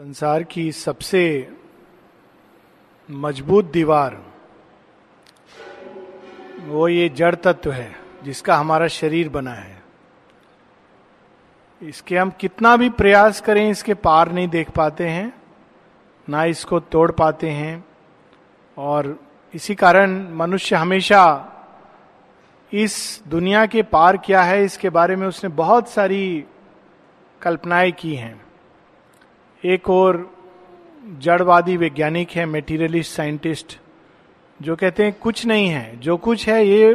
संसार की सबसे मज़बूत दीवार, वो ये जड़ तत्व है जिसका हमारा शरीर बना है। इसके हम कितना भी प्रयास करें, इसके पार नहीं देख पाते हैं, ना इसको तोड़ पाते हैं। और इसी कारण मनुष्य हमेशा इस दुनिया के पार क्या है, इसके बारे में उसने बहुत सारी कल्पनाएँ की हैं। एक और जड़वादी वैज्ञानिक है मेटीरियलिस्ट साइंटिस्ट जो कहते हैं, कुछ नहीं है। जो कुछ है, ये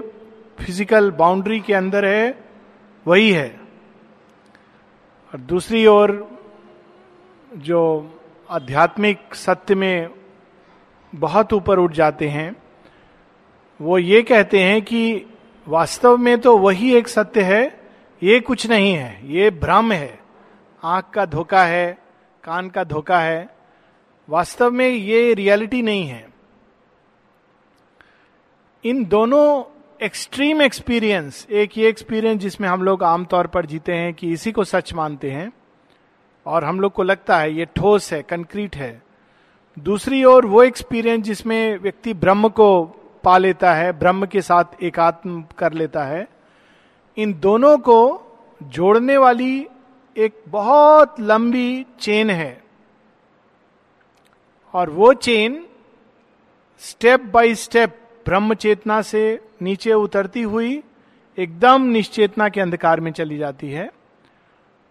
फ़िज़िकल बाउंड्री के अंदर है, वही है। और दूसरी ओर जो आध्यात्मिक सत्य में बहुत ऊपर उठ जाते हैं, वो ये कहते हैं कि वास्तव में तो वही एक सत्य है, ये कुछ नहीं है, ये भ्रम है, आँख का धोखा है कान का धोखा है, वास्तव में ये रियलिटी नहीं है। इन दोनों एक्सट्रीम एक्सपीरियंस, एक ये एक्सपीरियंस जिसमें हम लोग आमतौर पर जीते हैं कि इसी को सच मानते हैं, और हम लोग को लगता है ये ठोस है, कंक्रीट है। दूसरी ओर वो एक्सपीरियंस जिसमें व्यक्ति ब्रह्म को पा लेता है, ब्रह्म के साथ एकात्म कर लेता है, इन दोनों को जोड़ने वाली एक बहुत लंबी चेन है। और वो चेन स्टेप बाय स्टेप ब्रह्म चेतना से नीचे उतरती हुई एकदम निश्चेतना के अंधकार में चली जाती है।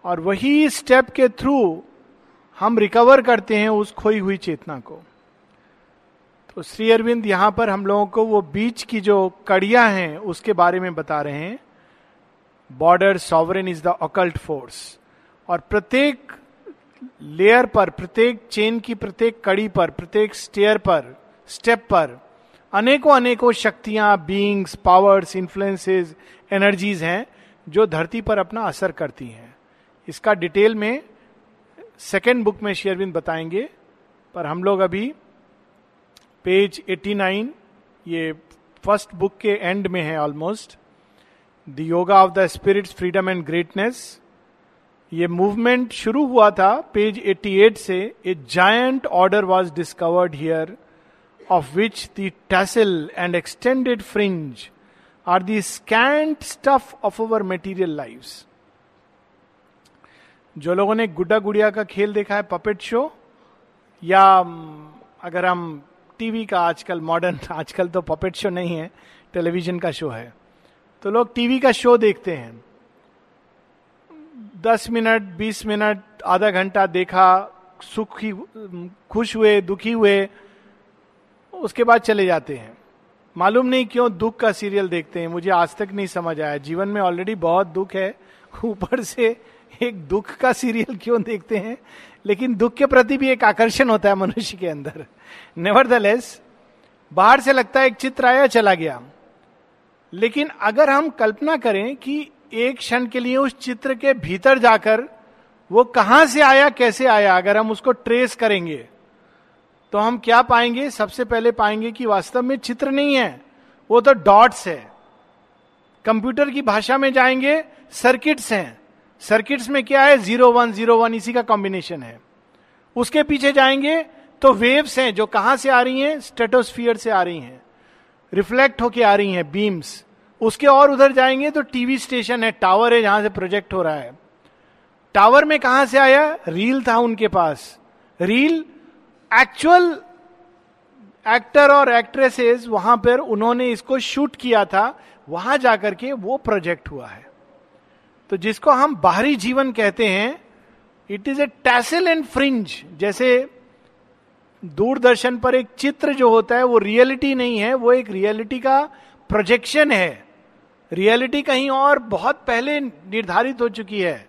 और वही स्टेप के थ्रू हम रिकवर करते हैं उस खोई हुई चेतना को। तो श्री अरविंद यहाँ पर हम लोगों को वो बीच की जो कड़ियाँ हैं उसके बारे में बता रहे हैं। Border sovereign is the occult force और प्रत्येक लेयर पर, प्रत्येक चेन की प्रत्येक कड़ी पर, प्रत्येक स्टेयर पर, स्टेप पर अनेकों अनेकों शक्तियाँ बींग्स पावर्स इन्फ्लुएंसेस एनर्जीज हैं जो धरती पर अपना असर करती हैं। इसका डिटेल में सेकेंड बुक में शेयरविंद बताएँगे, पर हम लोग अभी पेज 89 ये फ़र्स्ट बुक के एंड में है almost the yoga of the spirits freedom and greatness ये मूवमेंट शुरू हुआ था पेज 88 से a giant order was discovered here of which the tassel and extended fringe are the scant stuff of our material life जो लोगों ने गुड्डा गुड़िया का खेल देखा है पपेट शो या अगर हम टीवी का आजकल मॉडर्न आजकल तो पपेट शो नहीं है टेलीविज़न का शो है। तो लोग टीवी का शो देखते हैं। दस मिनट, बीस मिनट, आधा घंटा देखा, सुखी, खुश हुए, दुखी हुए, उसके बाद चले जाते हैं। मालूम नहीं क्यों दुख का सीरियल देखते हैं। मुझे आज तक नहीं समझ आया। जीवन में ऑलरेडी बहुत दुख है। ऊपर से एक दुख का सीरियल क्यों देखते हैं? लेकिन दुख के प्रति भी एक आकर्षण होता है मनुष्य के अंदर। नेवर बाहर से लगता है एक चित्र आया, चला गया। लेकिन अगर हम कल्पना करें कि एक क्षण के लिए उस चित्र के भीतर जाकर, वो कहाँ से आया, कैसे आया, अगर हम उसको ट्रेस करेंगे तो हम क्या पाएँगे? सबसे पहले पाएँगे कि वास्तव में चित्र नहीं है, वो तो डॉट्स है। कंप्यूटर की भाषा में जाएँगे सर्किट्स हैं। सर्किट्स में क्या है? ज़ीरो वन ज़ीरो वन इसी का कॉम्बिनेशन है। उसके पीछे जाएँगे तो वेव्स हैं जो कहाँ से आ रही हैं? स्टेटोस्फियर से आ रही हैं। रिफ्लेक्ट होके आ रही हैं बीम्स उसके और उधर जाएँगे तो टीवी स्टेशन है टावर है जहाँ से प्रोजेक्ट हो रहा है। टावर में कहाँ से आया? रील था उनके पास। रील एक्चुअल एक्टर और एक्ट्रेसेस वहाँ पर उन्होंने इसको शूट किया था। वहाँ जाकर के वो प्रोजेक्ट हुआ है। तो जिसको हम बाहरी जीवन कहते हैं it is a tassel and fringe जैसे दूरदर्शन पर एक चित्र जो होता है, वो रियलिटी नहीं है, वो एक रियलिटी का प्रोजेक्शन है। रियलिटी कहीं और बहुत पहले निर्धारित हो चुकी है।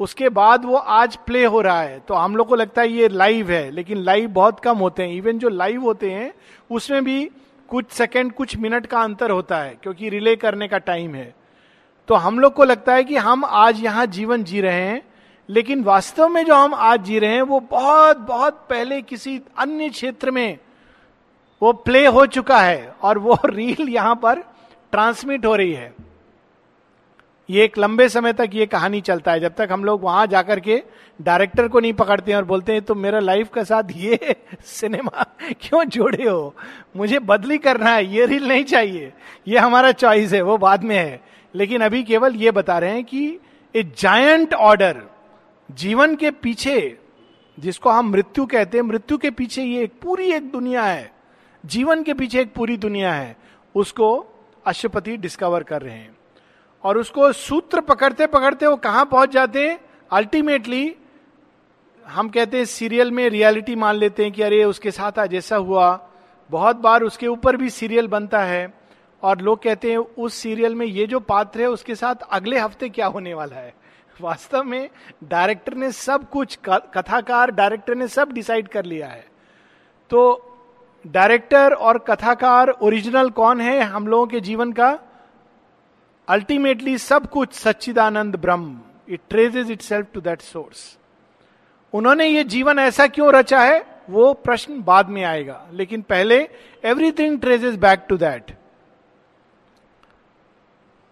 उसके बाद वो आज प्ले हो रहा है। तो हम लोग को लगता है ये लाइव है, लेकिन लाइव बहुत कम होते हैं। इवन जो लाइव होते हैं, उसमें भी कुछ सेकंड कुछ मिनट का अंतर होता है, क्योंकि रिले करने का टाइम है। तो हम लोग को लगता है कि हम आज यहाँ जीवन जी रहे हैं, लेकिन वास्तव में जो हम आज जी रहे हैं, वो बहुत बहुत पहले किसी अन्य क्षेत्र में वो प्ले हो चुका है, और वो रील यहाँ पर ट्रांसमिट हो रही है। ये एक लंबे समय तक ये कहानी चलता है। जब तक हम लोग वहाँ जाकर के डायरेक्टर को नहीं पकड़ते हैं और बोलते हैं, तुम मेरा लाइफ का साथ ये सिनेमा क्यों जोड़े हो? मुझे बदली करना है, ये रील नहीं चाहिए। ये हमारा चॉइस है, वो बाद में है। लेकिन अभी केवल ये बता रहे हैं कि ए जायंट ऑर्डर जीवन के पीछे, जिसको हम मृत्यु कहते हैं, मृत्यु के पीछे ये एक पूरी एक दुनिया है। जीवन के पीछे एक पूरी दुनिया है। उसको अशुपति डिस्कवर कर रहे हैं। और उसको सूत्र पकड़ते पकड़ते वो कहाँ पहुँच जाते हैं? अल्टीमेटली हम कहते हैं सीरियल में रियलिटी मान लेते हैं कि अरे उसके साथ आज ऐसा हुआ। बहुत बार उसके ऊपर भी सीरियल बनता है। और लोग कहते हैं उस सीरियल में ये जो पात्र है, उसके साथ अगले हफ़्ते क्या होने वाला है? वास्तव में डायरेक्टर ने सब कुछ कथाकार डायरेक्टर ने सब डिसाइड कर लिया है। तो डायरेक्टर और कथाकार ओरिजिनल कौन है हम लोगों के जीवन का? अल्टीमेटली सब कुछ सच्चिदानंद ब्रह्म। It traces itself to that source उन्होंने ये जीवन ऐसा क्यों रचा है? वो प्रश्न बाद में आएगा। लेकिन पहले everything traces back to that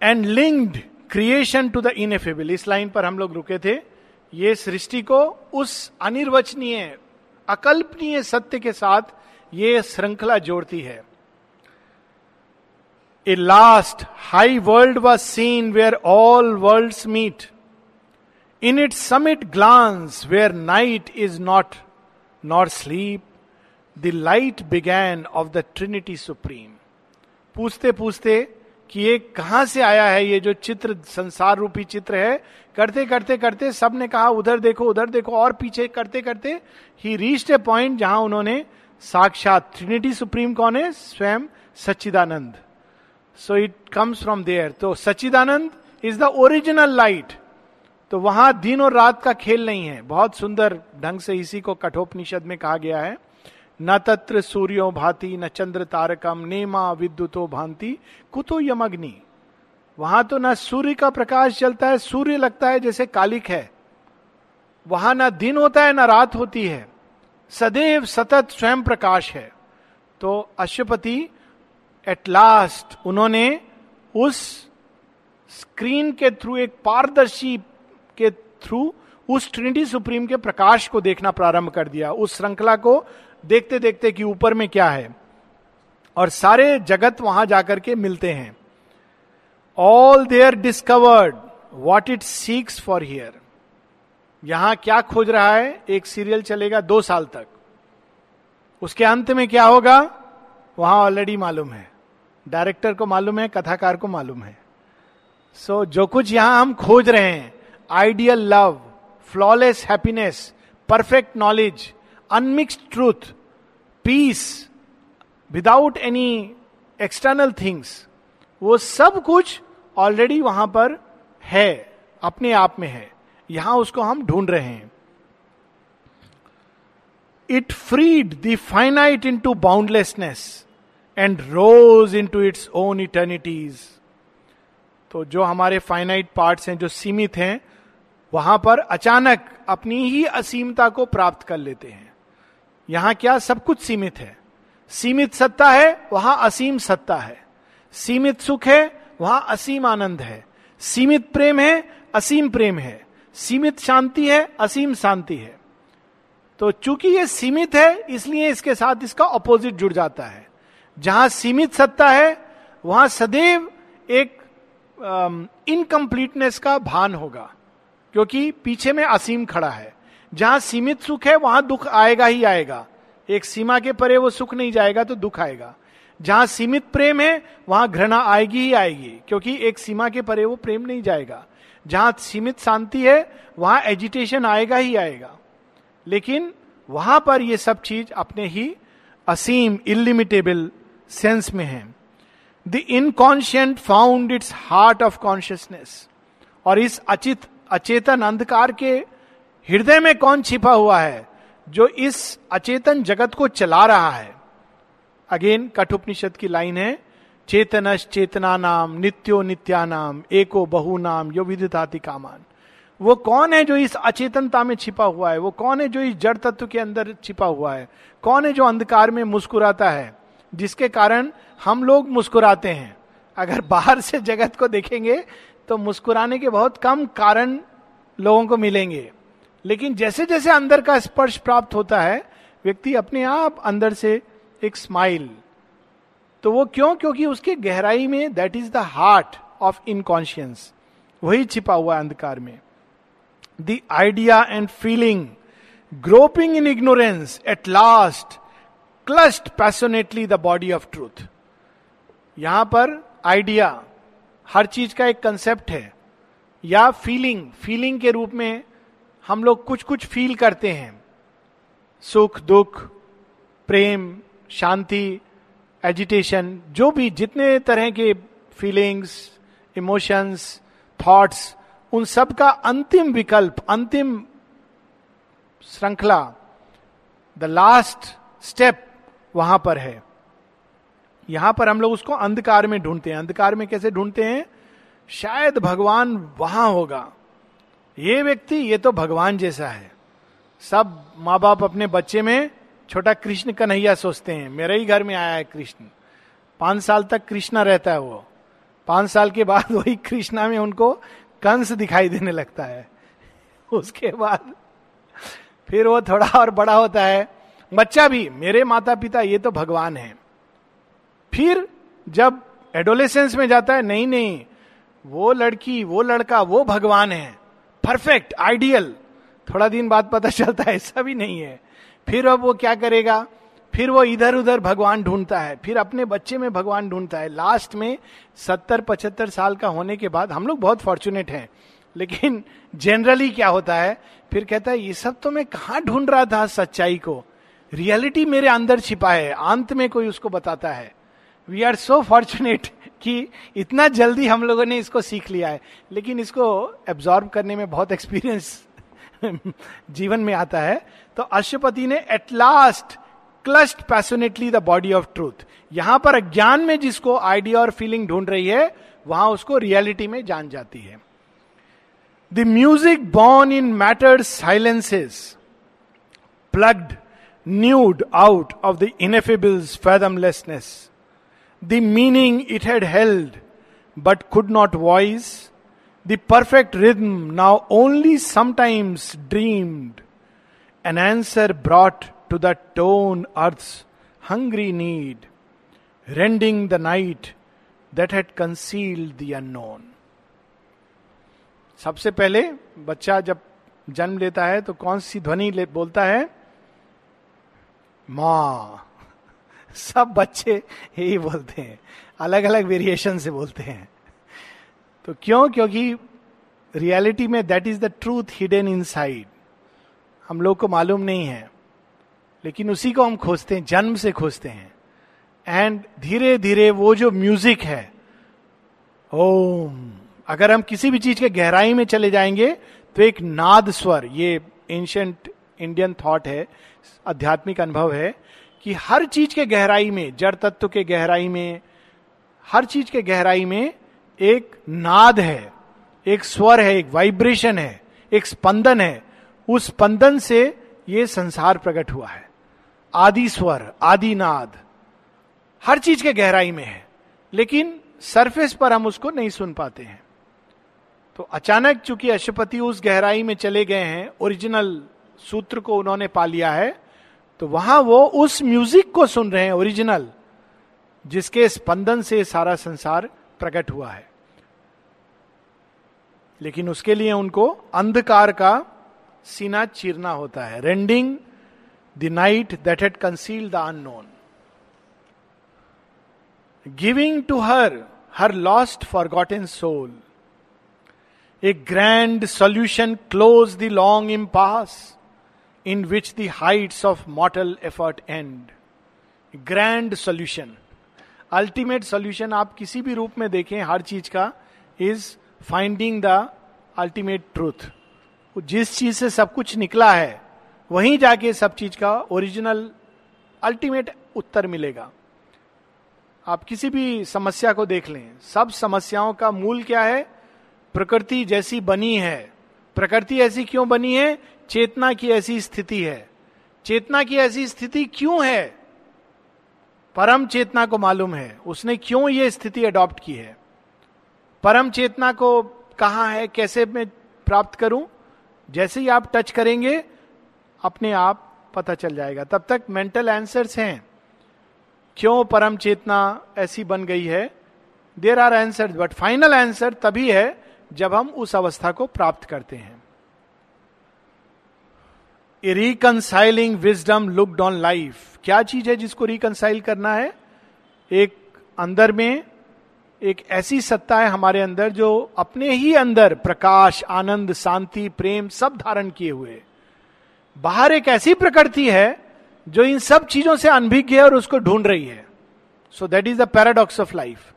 and linked creation to the ineffable इस लाइन पर हम लोग रुके थे। ये सृष्टि को उस अनिर्वचनीय, अकल्पनीय सत्य के साथ ये श्रृंखला जोड़ती है। A last high world was seen where all world meet in it summit glance where night is not not sleep the light began of the trinity supreme पूछते पूछते कि ये कहाँ से आया है ये जो चित्र, संसार रूपी चित्र है? करते करते करते सबने कहा, उधर देखो उधर देखो, और पीछे करते करते ही रीच ए पॉइंट जहाँ उन्होंने साक्षात ट्रिनिटी सुप्रीम कौन है? स्वयं सच्चिदानंद। So it comes from there तो सच्चिदानंद इज़ द ओरिजिनल लाइट तो वहाँ दिन और रात का खेल नहीं है। बहुत सुंदर ढंग से इसी को कठोपनिषद में कहा गया है। न तत्र सूर्यो भांति, न चंद्र तारकम, नेमा विद्युतो भांति, कुतो यमग्नि। वहाँ तो न सूर्य का प्रकाश चलता है, सूर्य लगता है जैसे कालिक है। वहाँ ना दिन होता है, ना रात होती है। सदैव सतत स्वयं प्रकाश है। तो अश्वपति एट लास्ट उन्होंने उस स्क्रीन के थ्रू एक पारदर्शी के थ्रू उस ट्रिनिटी सुप्रीम के प्रकाश को देखना प्रारंभ कर दिया। उस श्रृंखला को देखते देखते कि ऊपर में क्या है। और सारे जगत वहाँ जाकर के मिलते हैं। All there discovered what it seeks for here यहाँ क्या खोज रहा है? एक सीरियल चलेगा दो साल तक। उसके अंत में क्या होगा? वहाँ ऑलरेडी मालूम है। डायरेक्टर को मालूम है कथाकार को मालूम है। सो so, जो कुछ यहाँ हम खोज रहे हैं ideal love flawless happiness perfect knowledge unmixed truth peace without any external things वो सब कुछ ऑलरेडी वहाँ पर है अपने आप में है। यहाँ उसको हम ढूंढ रहे हैं। It freed the finite into boundlessness and rose into its own eternities तो जो हमारे फाइनाइट पार्ट्स हैं, जो सीमित हैं, वहाँ पर अचानक अपनी ही असीमता को प्राप्त कर लेते हैं। यहाँ क्या सब कुछ सीमित है? सीमित सत्ता है, वहाँ असीम सत्ता है। सीमित सुख है, वहाँ असीम आनंद है। सीमित प्रेम है, असीम प्रेम है। सीमित शांति है, असीम शांति है। तो चूँकि ये सीमित है, इसलिए इसके साथ इसका ऑपोजिट जुड़ जाता है। जहाँ सीमित सत्ता है, वहाँ सदैव एक इनकम्प्लीटनेस का भान होगा, क्योंकि पीछे में असीम खड़ा है। जहाँ सीमित सुख है, वहाँ दुख आएगा ही आएगा। एक सीमा के परे वो सुख नहीं जाएगा तो दुख आएगा। जहाँ सीमित प्रेम है, वहाँ घृणा आएगी ही आएगी, क्योंकि एक सीमा के परे वो प्रेम नहीं जाएगा। जहाँ सीमित शांति है, वहाँ एजिटेशन आएगा ही आएगा। लेकिन वहाँ पर ये सब चीज़ अपने ही असीम इलिमिटेबल सेंस में है। The inconscient found its heart of consciousness और इस अचित, अचेतन अंधकार के हृदय में कौन छिपा हुआ है, जो इस अचेतन जगत को चला रहा है? अगेन कठोपनिषद की लाइन है चेतनश चेतना नाम नित्यो नित्या नाम एको बहु नाम यो विदिताति कामान। वो कौन है जो इस अचेतनता में छिपा हुआ है? वो कौन है जो इस जड़ तत्व के अंदर छिपा हुआ है? कौन है जो अंधकार में मुस्कुराता है? जिसके कारण हम लोग मुस्कुराते हैं। अगर बाहर से जगत को देखेंगे तो मुस्कुराने के बहुत कम कारण लोगों को मिलेंगे। लेकिन जैसे जैसे अंदर का स्पर्श प्राप्त होता है, व्यक्ति अपने आप अंदर से एक स्माइल तो वो क्यों? क्योंकि उसके गहराई में that is the heart of inconscience वही छिपा हुआ अंधकार में। The idea and feeling groping in ignorance at last clasped passionately the body of truth यहाँ पर आइडिया हर चीज़ का एक कंसेप्ट है। या फीलिंग फीलिंग के रूप में हम लोग कुछ कुछ फील करते हैं। सुख, दुख, प्रेम, शांति एजिटेशन जो भी जितने तरह के फीलिंग्स इमोशंस थॉट्स उन सब का अंतिम विकल्प, अंतिम श्रृंखला द लास्ट स्टेप वहाँ पर है। यहाँ पर हम लोग उसको अंधकार में ढूंढते हैं। अंधकार में कैसे ढूंढते हैं? शायद भगवान वहाँ होगा। ये व्यक्ति, ये तो भगवान जैसा है। सब माँ बाप अपने बच्चे में छोटा कृष्ण कन्हैया सोचते हैं। मेरे ही घर में आया है कृष्ण। पाँच साल तक कृष्णा रहता है वो। पाँच साल के बाद वही कृष्णा में उनको कंस दिखाई देने लगता है। उसके बाद फिर वो थोड़ा और बड़ा होता है। बच्चा भी, मेरे माता पिता ये तो भगवान है। फिर जब एडोलेसेंस में जाता है, नहीं नहीं, वो लड़की, वो लड़का, वो भगवान है। परफेक्ट आइडियल थोड़ा दिन बाद पता चलता है, ऐसा भी नहीं है। फिर अब वो क्या करेगा? फिर वो इधर उधर भगवान ढूंढता है। फिर अपने बच्चे में भगवान ढूंढता है। लास्ट में सत्तर पचहत्तर साल का होने के बाद हम लोग बहुत फॉर्चुनेट हैं। लेकिन जनरली क्या होता है? फिर कहता है, ये सब तो मैं कहा ढूंढ रहा था सच्चाई को? रियलिटी मेरे अंदर छिपा है। अंत में कोई उसको बताता है। वी आर सो फॉर्चुनेट कि इतना जल्दी हम लोगों ने इसको सीख लिया है। लेकिन इसको एब्जॉर्ब करने में बहुत एक्सपीरियंस जीवन में आता है। तो अशुपति ने at last clasped passionately the body of truth यहाँ पर अज्ञान में जिसको आइडिया और फीलिंग ढूंढ रही है वहाँ उसको रियलिटी में जान जाती है। The music born in matter silences plucked nude out of the ineffable's fathomlessness the meaning it had held but could not voice the perfect rhythm now only sometimes dreamed, an answer brought to the tone earth's hungry need, rending the night that had concealed the unknown. सबसे पहले बच्चा जब जन्म लेता है तो कौन सी ध्वनि बोलता है? माँ। सब बच्चे यही बोलते हैं। अलग अलग वेरिएशन से बोलते हैं। तो क्यों? क्योंकि रियलिटी में that is the truth hidden inside हम लोग को मालूम नहीं है, लेकिन उसी को हम खोजते हैं, जन्म से खोजते हैं। एंड धीरे धीरे वो जो म्यूज़िक है, ओम, अगर हम किसी भी चीज़ के गहराई में चले जाएँगे तो एक नाद स्वर, ये एंशंट इंडियन थॉट है, आध्यात्मिक अनुभव है, कि हर चीज़ के गहराई में, जड़ तत्व के गहराई में, हर चीज़ के गहराई में एक नाद है, एक स्वर है, एक वाइब्रेशन है, एक स्पंदन है। उस स्पंदन से ये संसार प्रकट हुआ है। आदि स्वर, आदि नाद, हर चीज़ के गहराई में है, लेकिन सरफेस पर हम उसको नहीं सुन पाते हैं। तो अचानक चूँकि अशुपति उस गहराई में चले गए हैं, ओरिजिनल सूत्र को उन्होंने पा लिया है तो वहाँ वो उस म्यूज़िक को सुन रहे हैं, ओरिजिनल, जिसके स्पंदन से सारा संसार प्रकट हुआ है। लेकिन उसके लिए उनको अंधकार का सीना चीरना होता है। Rending the night that had conceal the unknown giving to her her lost forgotten soul a grand solution closed the long impasse in which the heights of mortal effort end grand solution ultimate solution आप किसी भी रूप में देखें हर चीज़ का is finding the ultimate truth जिस चीज़ से सब कुछ निकला है, वहीं जाके सब चीज़ का ओरिजिनल अल्टीमेट उत्तर मिलेगा। आप किसी भी समस्या को देख लें। सब समस्याओं का मूल क्या है? प्रकृति जैसी बनी है। प्रकृति ऐसी क्यों बनी है? चेतना की ऐसी स्थिति है। चेतना की ऐसी स्थिति क्यों है? परम चेतना को मालूम है। उसने क्यों ये स्थिति अडॉप्ट की है? परम चेतना को कहाँ है? कैसे मैं प्राप्त करूँ? जैसे ही आप टच करेंगे, अपने आप पता चल जाएगा। तब तक मेंटल आंसर्स हैं। क्यों परम चेतना ऐसी बन गई है? There are answer but final answer तभी है जब हम उस अवस्था को प्राप्त करते हैं। Reconciling wisdom looked on life क्या चीज़ है जिसको रिकनसाइल करना है? एक अंदर में एक ऐसी सत्ता है हमारे अंदर जो अपने ही अंदर प्रकाश, आनंद, शांति, प्रेम सब धारण किए हुए। बाहर एक ऐसी प्रकृति है जो इन सब चीज़ों से अनभिज्ञ है और उसको ढूंढ रही है। So that is the paradox of life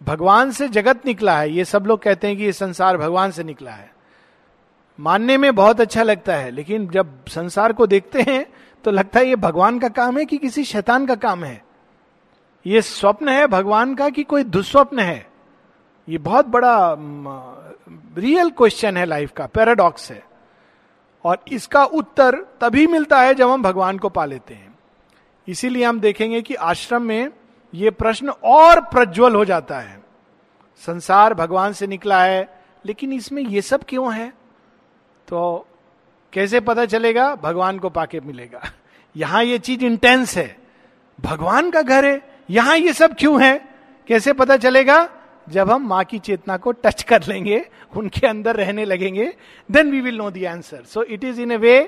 भगवान से जगत निकला है। ये सब लोग कहते हैं कि ये संसार भगवान से निकला है। मानने में बहुत अच्छा लगता है, लेकिन जब संसार को देखते हैं तो लगता है ये भगवान का काम है कि किसी शैतान का काम है। ये स्वप्न है भगवान का कि कोई दुस्वप्न है? ये बहुत बड़ा रियल क्वेश्चन है लाइफ का पैराडॉक्स है। और इसका उत्तर तभी मिलता है जब हम भगवान को पा लेते हैं। इसीलिए हम देखेंगे कि आश्रम में ये प्रश्न और प्रज्वल हो जाता है। संसार भगवान से निकला है, लेकिन इसमें यह सब क्यों है? तो कैसे पता चलेगा? भगवान को पाके मिलेगा। यहाँ ये चीज़ इंटेंस है। भगवान का घर है। यहाँ ये सब क्यों है? कैसे पता चलेगा? जब हम माँ की चेतना को टच कर लेंगे, उनके अंदर रहने लगेंगे then we will know the answer so it is in a way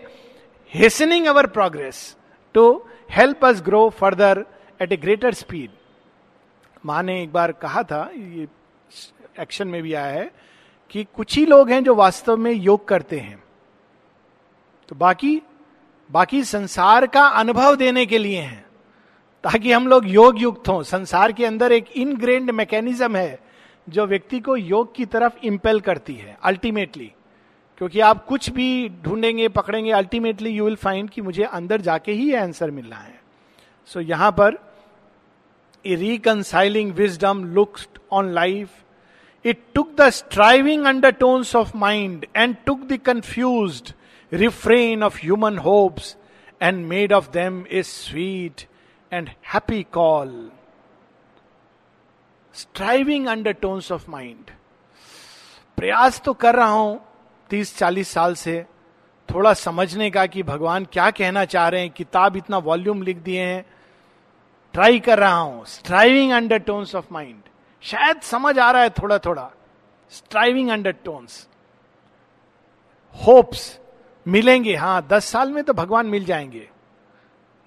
hastening our progress to help us grow further at a greater speed माँ ने एक बार कहा था, ये एक्शन में भी आया है, कि कुछ ही लोग हैं जो वास्तव में योग करते हैं। तो बाकी बाकी संसार का अनुभव देने के लिए हैं। ताकि हम लोग योग युक्त हों। संसार के अंदर एक इनग्रेंड मैकेनिज्म है जो व्यक्ति को योग की तरफ़ इंपेल करती है अल्टीमेटली क्योंकि आप कुछ भी ढूंढेंगे पकड़ेंगे अल्टीमेटली यू विल फाइंड कि मुझे अंदर जाके ही आंसर मिलना है। सो so, यहाँ पर reconciling wisdom looks on life it took the striving undertones of mind and took the confused refrain of human hopes and made of them is sweet and happy call striving undertones of mind प्रयास तो कर रहा हूँ तीस चालीस साल से। थोड़ा समझने का कि भगवान क्या कहना चाह रहे हैं। किताब इतना वॉल्यूम लिख दिए हैं। ट्राई कर रहा हूँ। Striving undertones of mind शायद समझ आ रहा है थोड़ा थोड़ा स्ट्राइविंग अंडर टोन्स होप्स मिलेंगे। हाँ दस साल में तो भगवान मिल जाएँगे।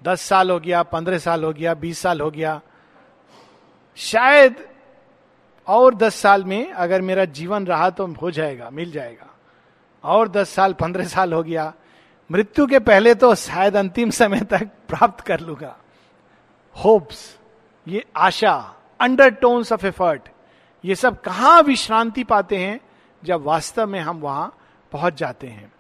दस साल हो गया, पंद्रह साल हो गया, बीस साल हो गया। शायद और दस साल में अगर मेरा जीवन रहा तो हो जाएगा, मिल जाएगा। और दस साल, पंद्रह साल हो गया, मृत्यु के पहले तो शायद अंतिम समय तक प्राप्त कर लूँगा। होप्स, ये आशा अंडर टोन्स ऑफ़ एफर्ट ये सब कहाँ विश्रांति पाते हैं जब वास्तव में हम वहाँ पहुँच जाते हैं।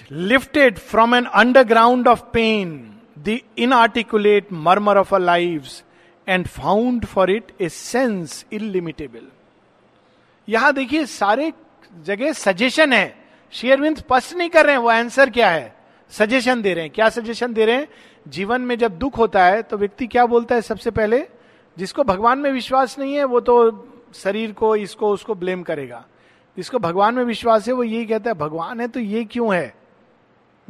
Lifted from an underground of pain, the inarticulate murmur of our lives, and found for it a sense illimitable. यहाँ देखिए, सारे जगह सजेशन है। शेयरविंद स्पष्ट नहीं कर रहे हैं, वो आंसर क्या है? सजेशन दे रहे हैं। क्या सजेशन दे रहे हैं? जीवन में जब दुख होता है तो व्यक्ति क्या बोलता है सबसे पहले? जिसको भगवान में विश्वास नहीं है, वो तो शरीर को, इसको, उसको ब्लेम करेगा। जिसको भगवान में विश्वास है, वो यही कहता है, भगवान है तो ये क्यों है?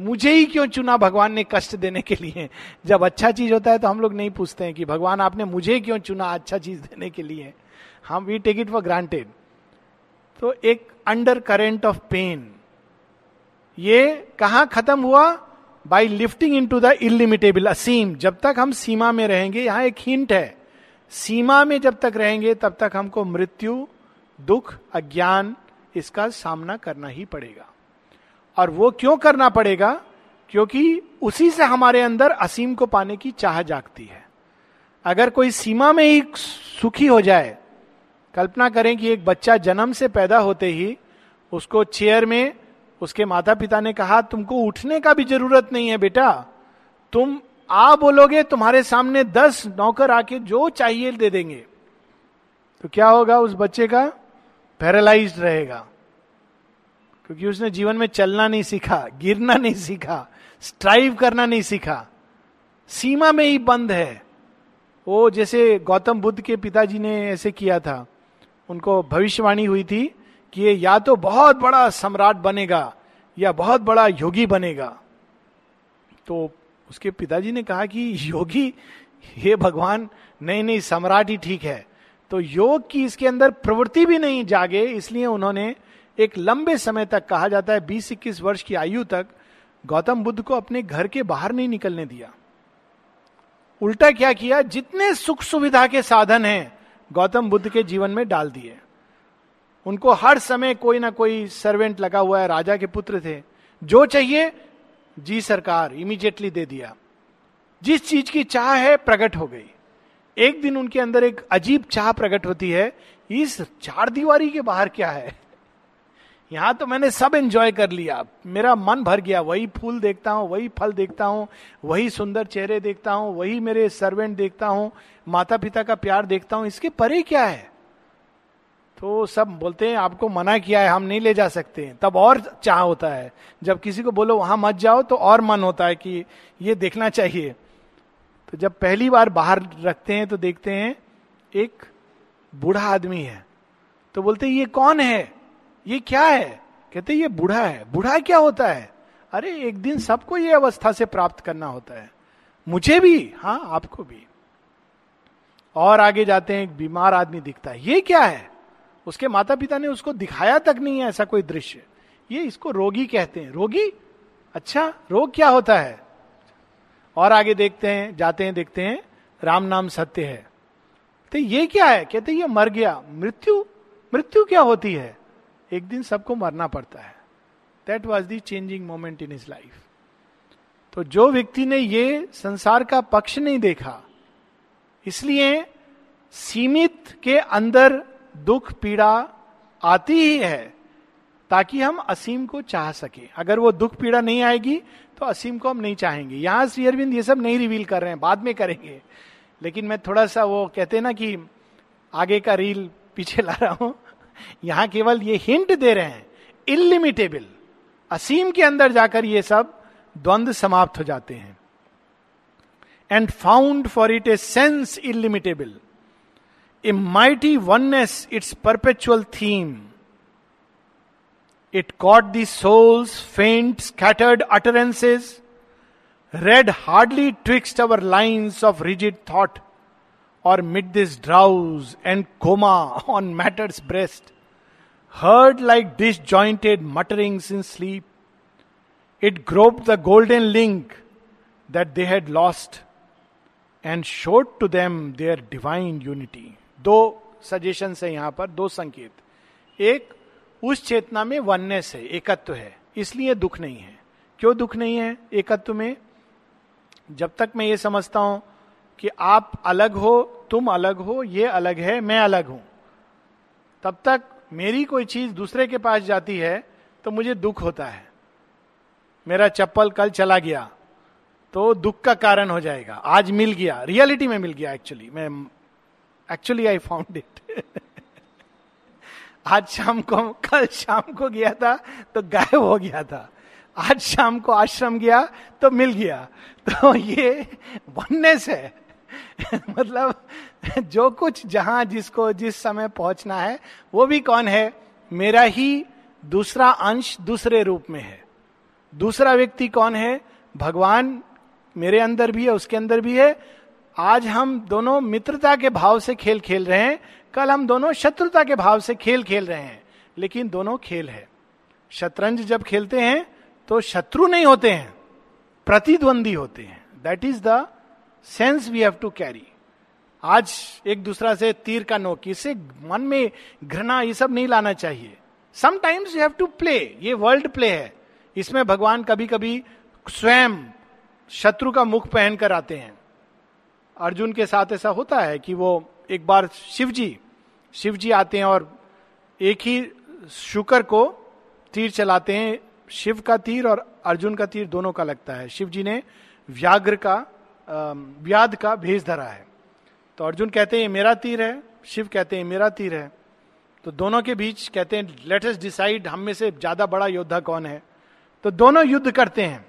मुझे ही क्यों चुना भगवान ने कष्ट देने के लिए? जब अच्छा चीज़ होता है तो हम लोग नहीं पूछते हैं कि भगवान आपने मुझे क्यों चुना अच्छा चीज़ देने के लिए? हम we take it for granted तो एक अंडर करेंट ऑफ़ पेन ये कहा खत्म हुआ? By lifting into the illimitable असीम जब तक हम सीमा में रहेंगे, यहाँ एक हिंट है। सीमा में जब तक रहेंगे, तब तक हमको मृत्यु, दुख, अज्ञान, इसका सामना करना ही पड़ेगा। और वो क्यों करना पड़ेगा? क्योंकि उसी से हमारे अंदर असीम को पाने की चाह जागती है। अगर कोई सीमा में ही सुखी हो जाए, कल्पना करें कि एक बच्चा जन्म से पैदा होते ही उसको चेयर में उसके माता पिता ने कहा, तुमको उठने का भी ज़रूरत नहीं है बेटा। तुम आ बोलोगे, तुम्हारे सामने दस नौकर आके जो चाहिए दे देंगे। तो क्या होगा उस बच्चे का? पैरालाइज रहेगा। क्योंकि उसने जीवन में चलना नहीं सीखा, गिरना नहीं सीखा स्ट्राइव करना नहीं सीखा। सीमा में ही बंद है। वो जैसे गौतम बुद्ध के पिताजी ने ऐसे किया था। उनको भविष्यवाणी हुई थी कि ये या तो बहुत बड़ा सम्राट बनेगा या बहुत बड़ा योगी बनेगा। तो उसके पिताजी ने कहा कि, योगी, हे भगवान नहीं नहीं सम्राट ही ठीक है। तो योग की इसके अंदर प्रवृत्ति भी नहीं जागे, इसलिए उन्होंने एक लंबे समय तक कहा जाता है, बीस इक्कीस वर्ष की आयु तक गौतम बुद्ध को अपने घर के बाहर नहीं निकलने दिया। उल्टा क्या किया? जितने सुख सुविधा के साधन हैं, गौतम बुद्ध के जीवन में डाल दिए। उनको हर समय कोई ना कोई सर्वेंट लगा हुआ है, राजा के पुत्र थे। जो चाहिए, जी सरकार इमीडिएटली दे दिया। जिस चीज़ की चाह है, प्रकट हो गई। एक दिन उनके अंदर एक अजीब चाह प्रकट होती है, इस चार दीवारी के बाहर क्या है? यहाँ तो मैंने सब एंजॉय कर लिया। मेरा मन भर गया। वही फूल देखता हूँ, वही फल देखता हूँ, वही सुंदर चेहरे देखता हूँ, वही मेरे सर्वेंट देखता हूँ माता पिता का प्यार देखता हूँ। इसके परे क्या है? तो सब बोलते हैं, आपको मना किया है, हम नहीं ले जा सकते। तब और चाह होता है। जब किसी को बोलो, वहाँ मत जाओ तो और मन होता है कि ये देखना चाहिए। तो जब पहली बार बाहर रखते हैं तो देखते हैं, एक बूढ़ा आदमी है। तो बोलते ये कौन है? ये क्या है? कहते ये बूढ़ा है। बूढ़ा क्या होता है? अरे, एक दिन सबको ये अवस्था से प्राप्त करना होता है। मुझे भी हाँ आपको भी। और आगे जाते हैं, एक बीमार आदमी दिखता है। ये क्या है? उसके माता पिता ने उसको दिखाया तक नहीं है ऐसा कोई दृश्य। ये इसको रोगी कहते हैं। रोगी? अच्छा रोग क्या होता है? और आगे देखते हैं, जाते हैं, देखते हैं, राम नाम सत्य है। तो ये क्या है? कहते ये मर गया। मृत्यु? मृत्यु क्या होती है? एक दिन सबको मरना पड़ता है। That was the changing moment in his life तो जो व्यक्ति ने ये संसार का पक्ष नहीं देखा, इसलिए सीमित के अंदर दुख, पीड़ा आती ही है, ताकि हम असीम को चाह सके। अगर वो दुख, पीड़ा नहीं आएगी तो असीम को हम नहीं चाहेंगे। यहाँ श्री अरविंद ये सब नहीं रिवील कर रहे हैं, बाद में करेंगे। लेकिन मैं थोड़ा सा वो कहते ना कि आगे का रील पीछे ला रहा हूँ। यहाँ केवल ये हिंट दे रहे हैं इलिमिटेबल असीम के अंदर जाकर ये सब द्वंद्व समाप्त हो जाते हैं। And found for it a sense illimitable a mighty oneness its perpetual theme it caught the soul's faint scattered utterances read hardly twixt our lines of rigid thought or mid this drowse and coma on matter's breast, heard like disjointed mutterings in sleep. It groped the golden link that they had lost and showed to them their divine unity. दो suggestion है यहाँ पर दो संकेत एक उस चेतना में oneness है एकत्व है इसलिए दुख नहीं है क्यों दुख नहीं है एकत्व में जब तक मैं ये समझता हूँ कि आप अलग हो तुम अलग हो, ये अलग है, मैं अलग हूँ। तब तक मेरी कोई चीज़ दूसरे के पास जाती है तो मुझे दुख होता है। मेरा चप्पल कल चला गया तो दुख का कारण हो जाएगा। आज मिल गया, रियलिटी में मिल गया एक्चुअली मैं एक्चुअली आई फाउंड इट आज शाम को, कल शाम को गया था तो गायब हो गया था। आज शाम को आश्रम गया तो मिल गया। तो ये वननेस है। मतलब जो कुछ जहाँ जिसको जिस समय पहुँचना है, वो भी कौन है? मेरा ही दूसरा अंश दूसरे रूप में है। दूसरा व्यक्ति कौन है? भगवान मेरे अंदर भी है, उसके अंदर भी है। आज हम दोनों मित्रता के भाव से खेल खेल रहे हैं, कल हम दोनों शत्रुता के भाव से खेल खेल रहे हैं, लेकिन दोनों खेल है। शतरंज जब खेलते हैं तो शत्रु नहीं होते हैं, प्रतिद्वंदी होते हैं। That is the sense we have to carry आज एक दूसरा से तीर का नोक इससे मन में घृणा, ये सब नहीं लाना चाहिए। Sometimes you have to play ये वर्ल्ड प्ले है। इसमें भगवान कभी कभी स्वयं शत्रु का मुख पहन कर आते हैं। अर्जुन के साथ ऐसा होता है कि वो एक बार शिव जी शिव जी आते हैं और एक ही शुकर को तीर चलाते हैं। शिव का तीर और अर्जुन का तीर दोनों का लगता है। शिव जी ने व्याघ्र का व्याध का भेज धरा है। तो अर्जुन कहते हैं मेरा तीर है। शिव कहते हैं मेरा तीर है। तो दोनों के बीच कहते हैं लेट अस डिसाइड हम में से ज़्यादा बड़ा योद्धा कौन है? तो दोनों युद्ध करते हैं।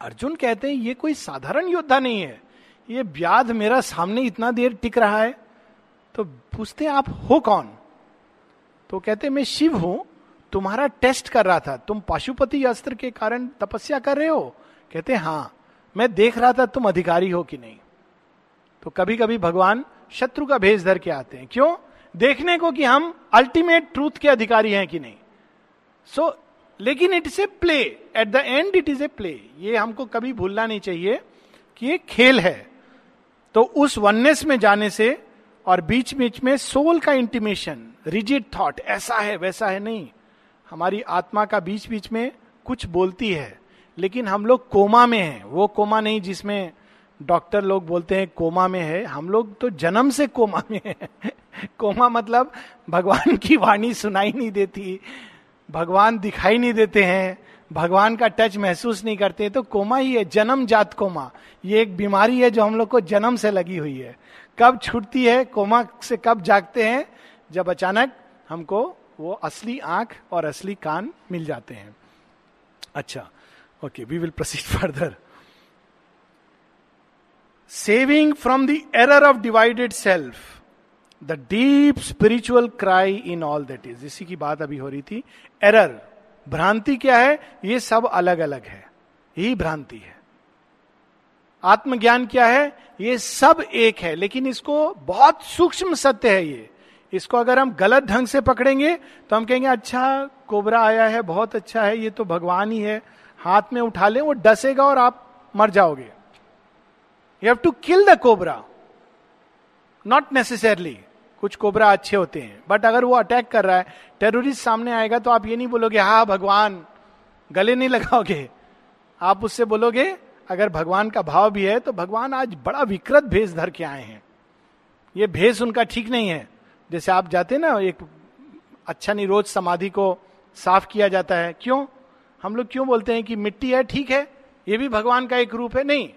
अर्जुन कहते हैं, ये कोई साधारण योद्धा नहीं है। ये व्याध मेरा सामने इतना देर टिक रहा है। तो पूछते आप हो कौन? तो कहते मैं शिव हूँ। तुम्हारा टेस्ट कर रहा था। तुम पाशुपति अस्त्र के कारण तपस्या कर रहे हो? कहते हाँ। मैं देख रहा था तुम अधिकारी हो कि नहीं। तो कभी कभी भगवान शत्रु का भेज धर के आते हैं। क्यों? देखने को कि हम अल्टीमेट ट्रूथ के अधिकारी हैं कि नहीं। सो so, लेकिन it is a play at the end it is a play ये हमको कभी भूलना नहीं चाहिए कि ये खेल है। तो उस वननेस में जाने से और बीच बीच में सोल का इंटीमेशन रिजिड थॉट ऐसा है वैसा है नहीं। हमारी आत्मा का बीच बीच में कुछ बोलती है। लेकिन हम लोग कोमा में हैं। वो कोमा नहीं जिसमें डॉक्टर लोग बोलते हैं कोमा में है। हम लोग तो जन्म से कोमा में है। कोमा मतलब भगवान की वाणी सुनाई नहीं देती, भगवान दिखाई नहीं देते हैं, भगवान का टच महसूस नहीं करते। तो कोमा ही है, जन्म जात कोमा। ये एक बीमारी है जो हम लोग को जन्म से लगी हुई है। कब छूटती है, कोमा से कब जागते हैं? जब अचानक हमको वो असली आँख और असली कान मिल जाते हैं। अच्छा okay we will proceed further saving from the error of divided self the deep spiritual cry in all that is इसी की बात अभी हो रही थी। एरर भ्रांति क्या है? ये सब अलग अलग है। यही भ्रांति है। आत्मज्ञान क्या है? ये सब एक है, लेकिन इसको बहुत सूक्ष्म सत्य है ये। इसको अगर हम गलत ढंग से पकड़ेंगे तो हम कहेंगे अच्छा कोबरा आया है, बहुत अच्छा है, ये तो भगवान ही है। हाथ में उठा ले, वो डसेगा और आप मर जाओगे। You have to kill the cobra not necessarily कुछ कोबरा अच्छे होते हैं। बट अगर वो अटैक कर रहा है टेररिस्ट सामने आएगा तो आप ये नहीं बोलोगे, हा भगवान, गले नहीं लगाओगे। आप उससे बोलोगे, अगर भगवान का भाव भी है तो भगवान आज बड़ा विकृत भेष धर के आए हैं। ये भेष उनका ठीक नहीं है। जैसे आप जाते ना, एक अच्छा निरोध समाधि को साफ़ किया जाता है। क्यों? हम लोग क्यों बोलते हैं कि मिट्टी है, ठीक है, ये भी भगवान का एक रूप है, नहीं।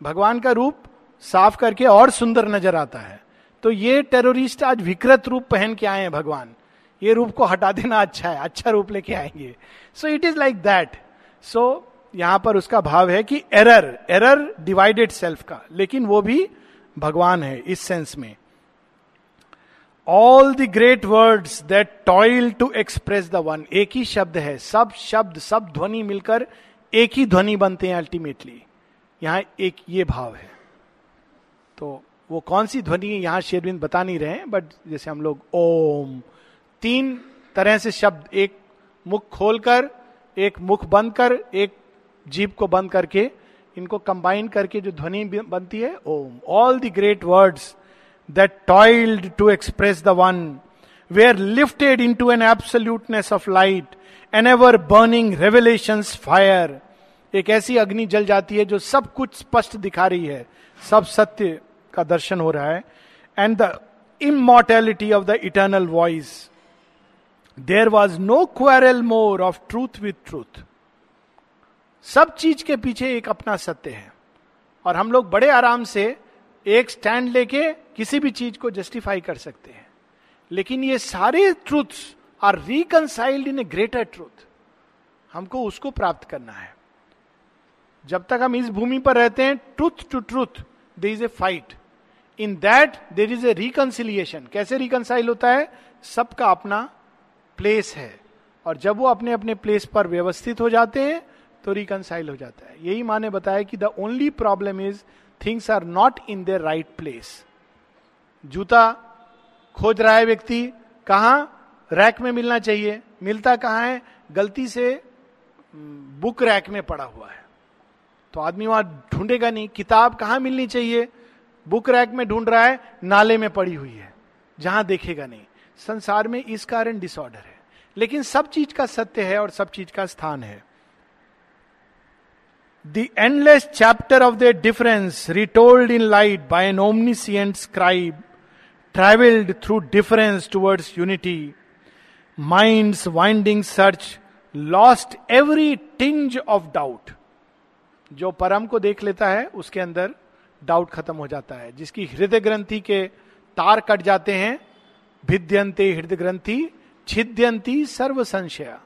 भगवान का रूप साफ़ करके और सुंदर नज़र आता है। तो ये टेररिस्ट आज विकृत रूप पहन के आए हैं भगवान। ये रूप को हटा देना अच्छा है अच्छा रूप लेके आएँगे। So it is like that so यहाँ पर उसका भाव है कि एरर एरर डिवाइडेड सेल्फ का। लेकिन वो भी भगवान है, इस सेंस में। All the great words that toil to express the one एक ही शब्द है सब शब्द सब ध्वनि मिलकर एक ही ध्वनि बनते हैं अल्टीमेटली यहाँ एक ये भाव है तो वो कौन सी ध्वनि है यहाँ शेरविंद बता नहीं रहे हैं बट जैसे हम लोग ओम तीन तरह से शब्द एक मुख खोलकर एक मुख बंद कर एक जीप को बंद करके इनको कंबाइन करके जो ध्वनि बनती है Om all the great words to express the one they are lifted into an absoluteness of light an ever burning revelation fire एक ऐसी अग्नि जल जाती है जो सब कुछ स्पष्ट दिखा रही है। सब सत्य का दर्शन हो रहा है। And the immortality of the eternal voice there was no quarrel more of truth with truth सब चीज़ के पीछे एक अपना सत्य है। और हम लोग बड़े आराम से एक स्टैंड लेके किसी भी चीज़ को जस्टिफाई कर सकते हैं। लेकिन ये सारे truths are reconciled in a greater truth हमको उसको प्राप्त करना है। जब तक हम इस भूमि पर रहते हैं truth to truth they is a fight in that there is a reconciliation कैसे रिकनसाइल होता है? सबका अपना प्लेस है। और जब वो अपने अपने प्लेस पर व्यवस्थित हो जाते हैं तो रिकनसाइल हो जाता है। यही माने बताया कि the only problem is things are not in their right place जूता खोज रहा है व्यक्ति, कहा? रैक में मिलना चाहिए। मिलता कहाँ है? गलती से बुक रैक में पड़ा हुआ है। तो आदमी वहाँ ढूंढेगा नहीं, किताब कहाँ मिलनी चाहिए? बुक रैक में ढूंढ रहा है, नाले में पड़ी हुई है, जहाँ देखेगा नहीं। संसार में इस कारण डिसऑर्डर है। लेकिन सब चीज़ का सत्य है और सब चीज़ का स्थान है। The endless chapter of the difference retold in light by an omniscient scribe travelled through difference towards unity mind's winding search lost every tinge of doubt जो परम को देख लेता है, उसके अंदर डाउट खत्म हो जाता है। जिसकी हृदय ग्रंथि के तार कट जाते हैं, भिद्यंते हृदय ग्रंथि छिद्यंती सर्व संशय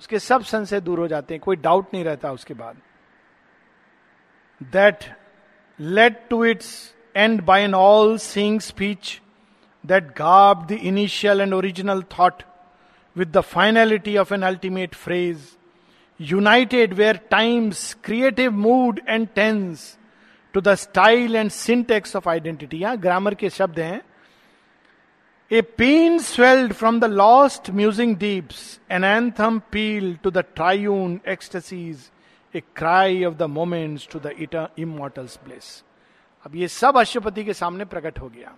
उसके सब संशय दूर हो जाते हैं, कोई डाउट नहीं रहता उसके बाद। That let to its end by an all sing speech that gab the initial and original thought with the finality of an ultimate phrase, united where time's creative mood and tense to the style and syntax of identity. यहां grammar के शब्द हैं A pain swelled from the lost musing deeps, an anthem pealed to the triune ecstasies, a cry of the moments to the immortal's bliss. अब ये सब अश्वपति के सामने प्रकट हो गया।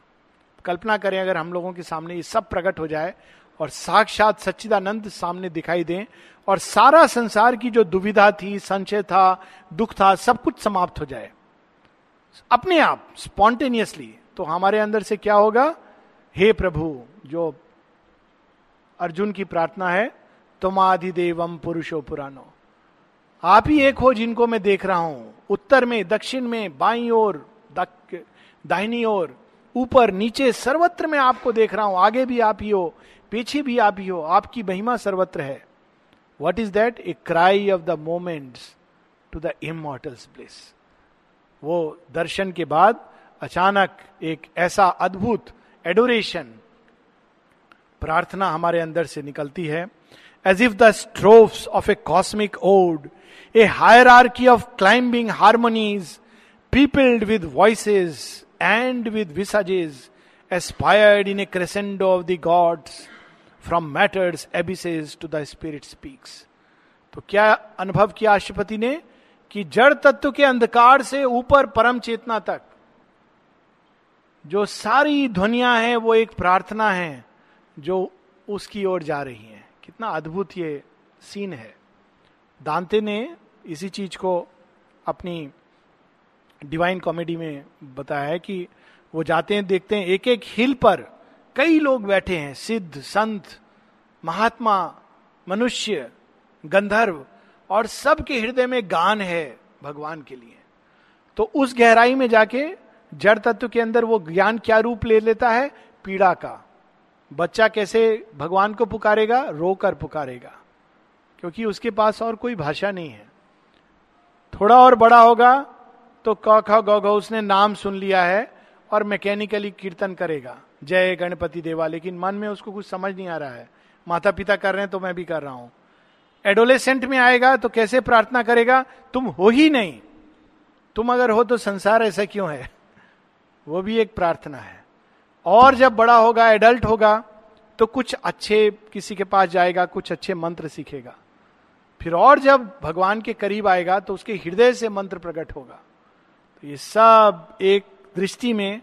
कल्पना करें अगर हम लोगों के सामने ये सब प्रकट हो जाए और साक्षात सच्चिदानंद सामने दिखाई दें और सारा संसार की जो दुविधा थी संशय था, दुख था, सब कुछ समाप्त हो जाए। अपने आप, स्पॉन्टेनियसली तो हमारे अंदर से क्या होगा? हे प्रभु, जो अर्जुन की प्रार्थना है तुम आदिदेवम पुरुषो पुरानो आप ही एक हो जिनको मैं देख रहा हूँ। उत्तर में, दक्षिण में, बाई ओर दाहिनी ओर, ऊपर, नीचे, सर्वत्र में आपको देख रहा हूँ। आगे भी आप ही हो, पीछे भी आप ही हो। आपकी महिमा सर्वत्र है। What is that a cry of the moment to the immortal's place वो दर्शन के बाद अचानक एक ऐसा अद्भुत एडोरेशन प्रार्थना हमारे अंदर से निकलती है। As if the strophes of a cosmic ode a higher arch of climbing harmonies peopled with voices and with visages aspired in a crescendo of the gods from matter's abysses to the spirit speaks तो क्या अनुभव किया राष्ट्रपति ने कि जड़ तत्व के अंधकार से ऊपर परम चेतना तक, जो सारी ध्वनिया है, वो एक प्रार्थना है, जो उसकी ओर जा रही है। कितना अद्भुत ये सीन है। दांते ने इसी चीज़ को अपनी डिवाइन कॉमेडी में बताया है कि वो जाते हैं, देखते हैं एक एक हिल पर कई लोग बैठे हैं, सिद्ध, संत, महात्मा, मनुष्य, गंधर्व, और सबके हृदय में गान है भगवान के लिए। तो उस गहराई में जाके जड़ तत्व के अंदर वो ज्ञान क्या रूप ले लेता है? पीड़ा का। बच्चा कैसे भगवान को पुकारेगा? रोकर पुकारेगा। क्योंकि उसके पास और कोई भाषा नहीं है। थोड़ा और बड़ा होगा तो क ख ग उसने नाम सुन लिया है और मैकेनिकली कीर्तन करेगा। जय गणपति देवा। लेकिन मन में उसको कुछ समझ नहीं आ रहा है। माता पिता कर रहे हैं तो मैं भी कर रहा हूँ। एडोलेसेंट में आएगा तो कैसे प्रार्थना करेगा? तुम हो ही नहीं। तुम अगर हो तो संसार ऐसा क्यों है? वो भी एक प्रार्थना है। और जब बड़ा होगा, एडल्ट होगा तो कुछ अच्छे किसी के पास जाएगा, कुछ अच्छे मंत्र सीखेगा। फिर और जब भगवान के करीब आएगा तो उसके हृदय से मंत्र प्रकट होगा। तो ये सब एक दृष्टि में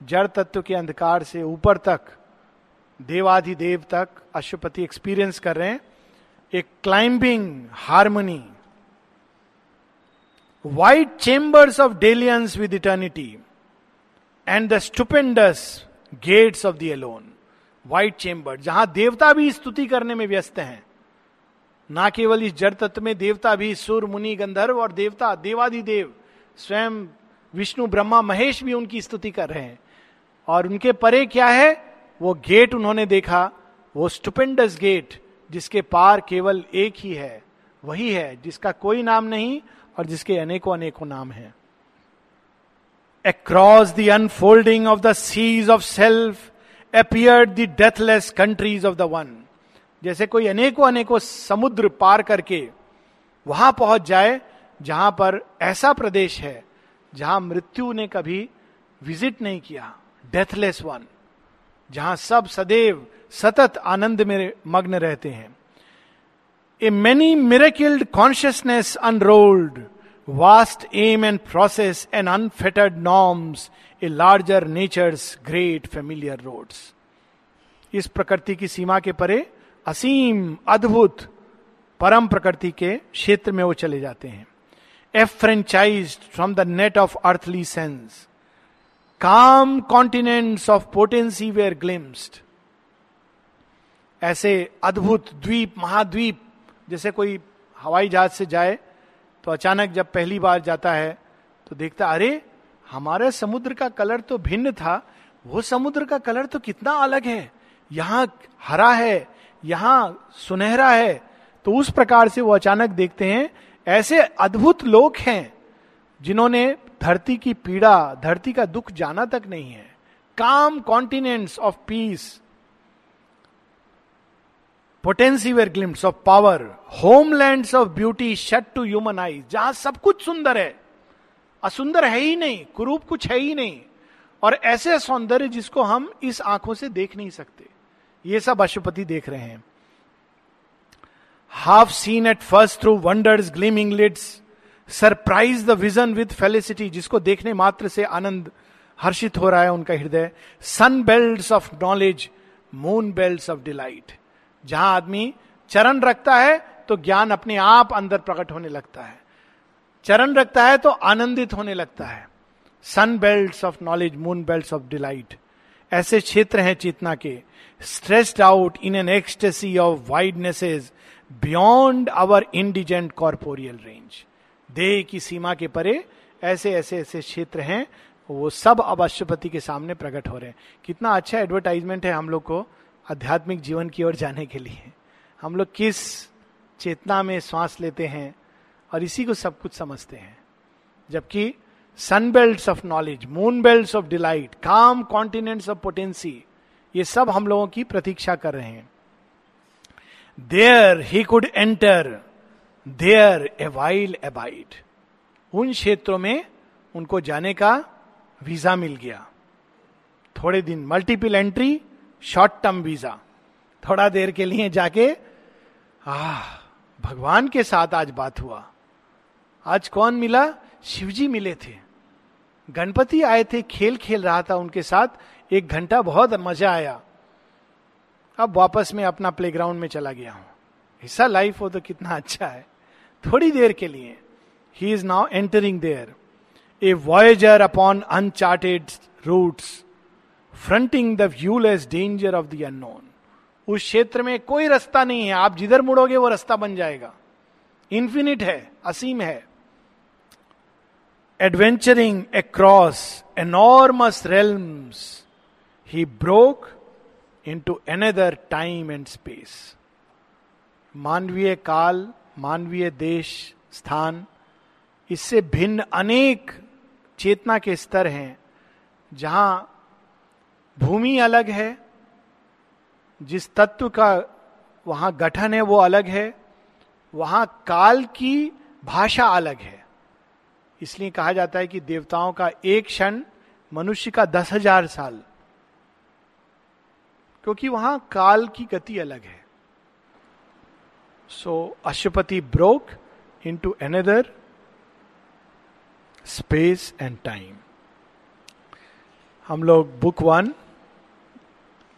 जड़ तत्व के अंधकार से ऊपर तक देवाधिदेव तक अशुपति एक्सपीरियंस कर रहे हैं। एक climbing harmony white chambers of dalliance with eternity and the stupendous gates of the alone white chamber जहाँ देवता भी स्तुति करने में व्यस्त हैं। ना केवल इस जड़ तत्व में देवता भी, सुर, मुनि, गंधर्व और देवता, देवादिदेव, स्वयं विष्णु, ब्रह्मा, महेश भी उनकी स्तुति कर रहे हैं। और उनके परे क्या है? वो गेट उन्होंने देखा, वो स्टुपेंडस गेट, जिसके पार केवल एक ही है, वही है, जिसका कोई नाम नहीं और जिसके अनेकों अनेकों नाम है। Across the unfolding of the seas of self appeared the deathless countries of the one. जैसे कोई अनेकों अनेकों समुद्र पार करके वहाँ पहुँच जाए, जहाँ पर ऐसा प्रदेश है, जहाँ मृत्यु ने कभी विज़िट नहीं किया डेथलेस वन जहाँ सब सदैव सतत आनंद में मग्न रहते हैं a many miracled consciousness unrolled vast aim and process and unfettered norms a larger nature's great familiar roads. इस प्रकृति की सीमा के परे असीम, अद्भुत परम प्रकृति के क्षेत्र में वो चले जाते हैं। Enfranchised from the net of earthly sense calm continents of potency where glimpsed ऐसे अद्भुत द्वीप, महाद्वीप, जैसे कोई हवाई जहाज़ से जाए तो अचानक जब पहली बार जाता है तो देखता, अरे, हमारे समुद्र का कलर तो भिन्न था। वो समुद्र का कलर तो कितना अलग है। यहाँ हरा है यहाँ सुनहरा है तो उस प्रकार से वो अचानक देखते हैं, ऐसे अद्भुत लोग हैं, जिन्होंने धरती की पीड़ा, धरती का दुख जाना तक नहीं है। Calm continents of peace potency where glimpse of power homelands of beauty shut to human eyes जहाँ सब कुछ सुंदर है। असुंदर है ही नहीं, कुरूप कुछ है ही नहीं। और ऐसे सौंदर्य जिसको हम इस आँखों से देख नहीं सकते। ये सब अशुपति देख रहे हैं। Half seen at first through wonders gleaming lids surprise the vision with felicity जिसको देखने मात्र से आनंद हर्षित हो रहा है उनका हृदय। Sun belt of knowledge moon belt of delight जहाँ आदमी चरण रखता है तो ज्ञान अपने आप अंदर प्रकट होने लगता है। चरण रखता है तो आनंदित होने लगता है। Sun belt of knowledge moon belt of delight ऐसे क्षेत्र हैं चेतना के stretched out in an ecstasy of widenesses beyond our indigent corporeal range देह की सीमा के परे ऐसे ऐसे ऐसे क्षेत्र हैं, वो सब अब अष्टपति के सामने प्रकट हो रहे हैं। कितना अच्छा एडवर्टाइजमेंट है हम लोग को आध्यात्मिक जीवन की ओर जाने के लिए। हम लोग किस चेतना में श्वास लेते हैं और इसी को सब कुछ समझते हैं। जबकि sun belt of knowledge moon belt of delight calm continents of potency ये सब हम लोगों की प्रतीक्षा कर रहे हैं। There he could enter there a while abide उन क्षेत्रों में उनको जाने का वीज़ा मिल गया। थोड़े दिन multiple entry short term visa थोड़ा देर के लिए जाके आ भगवान के साथ आज बात हुआ। आज कौन मिला? शिवजी मिले थे। गणपति आए थे, खेल खेल रहा था उनके साथ, एक घंटा बहुत मज़ा आया। अब वापस में अपना प्लेग्राउंड में चला गया हूँ। हिस्सा लाइफ हो तो कितना अच्छा है। थोड़ी देर के लिए he is now entering there a voyager upon uncharted routes fronting the viewless danger of the unknown उस क्षेत्र में कोई रास्ता नहीं है, आप जिधर मुड़ोगे वो रास्ता बन जाएगा। इंफिनिट है, असीम है। Across enormous rails he broke into another time and space मानवीय काल, मानवीय देश, स्थान, इससे भिन्न अनेक चेतना के स्तर हैं, जहाँ भूमि अलग है, जिस तत्व का वहाँ गठन है वो अलग है, वहाँ काल की भाषा अलग है। इसलिए कहा जाता है कि देवताओं का एक क्षण मनुष्य का दस हज़ार साल। क्योंकि वहाँ काल की गति अलग है। So Ashwapati broke into another space and time हम लोग बुक वन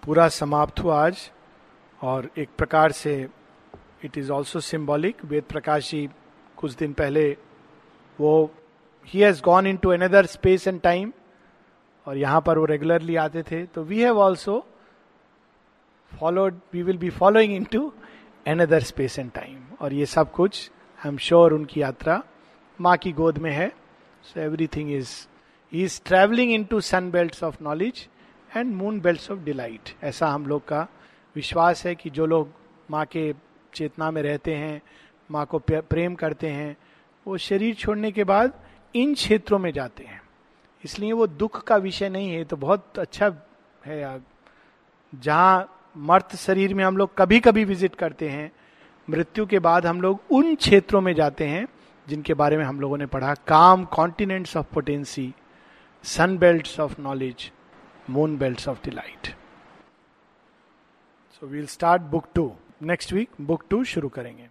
पूरा समाप्त हुआ आज, और एक प्रकार से it is also symbolic Ved Prakash ji कुछ दिन पहले वो ही has gone into another space and time और यहाँ पर वो रेगुलरली आते थे तो we have also followed we will be following into another space and time और ये सब कुछ आई एम श्योर उनकी यात्रा माँ की गोद में है। So everything is is travelling into sun belt of knowledge and moon belt of delight ऐसा हम लोग का विश्वास है कि जो लोग माँ के चेतना में रहते हैं, माँ को प्रेम करते हैं, वो शरीर छोड़ने के बाद इन क्षेत्रों में जाते हैं। इसलिए वो दुख का विषय नहीं है तो बहुत अच्छा है जहाँ मर्त शरीर में हम लोग कभी कभी विज़िट करते हैं, मृत्यु के बाद हम लोग उन क्षेत्रों में जाते हैं, जिनके बारे में हम लोगों ने पढ़ा काम continents of potency sun belt of knowledge moon belt of delight so we'll start book two next week book two शुरू करेंगे।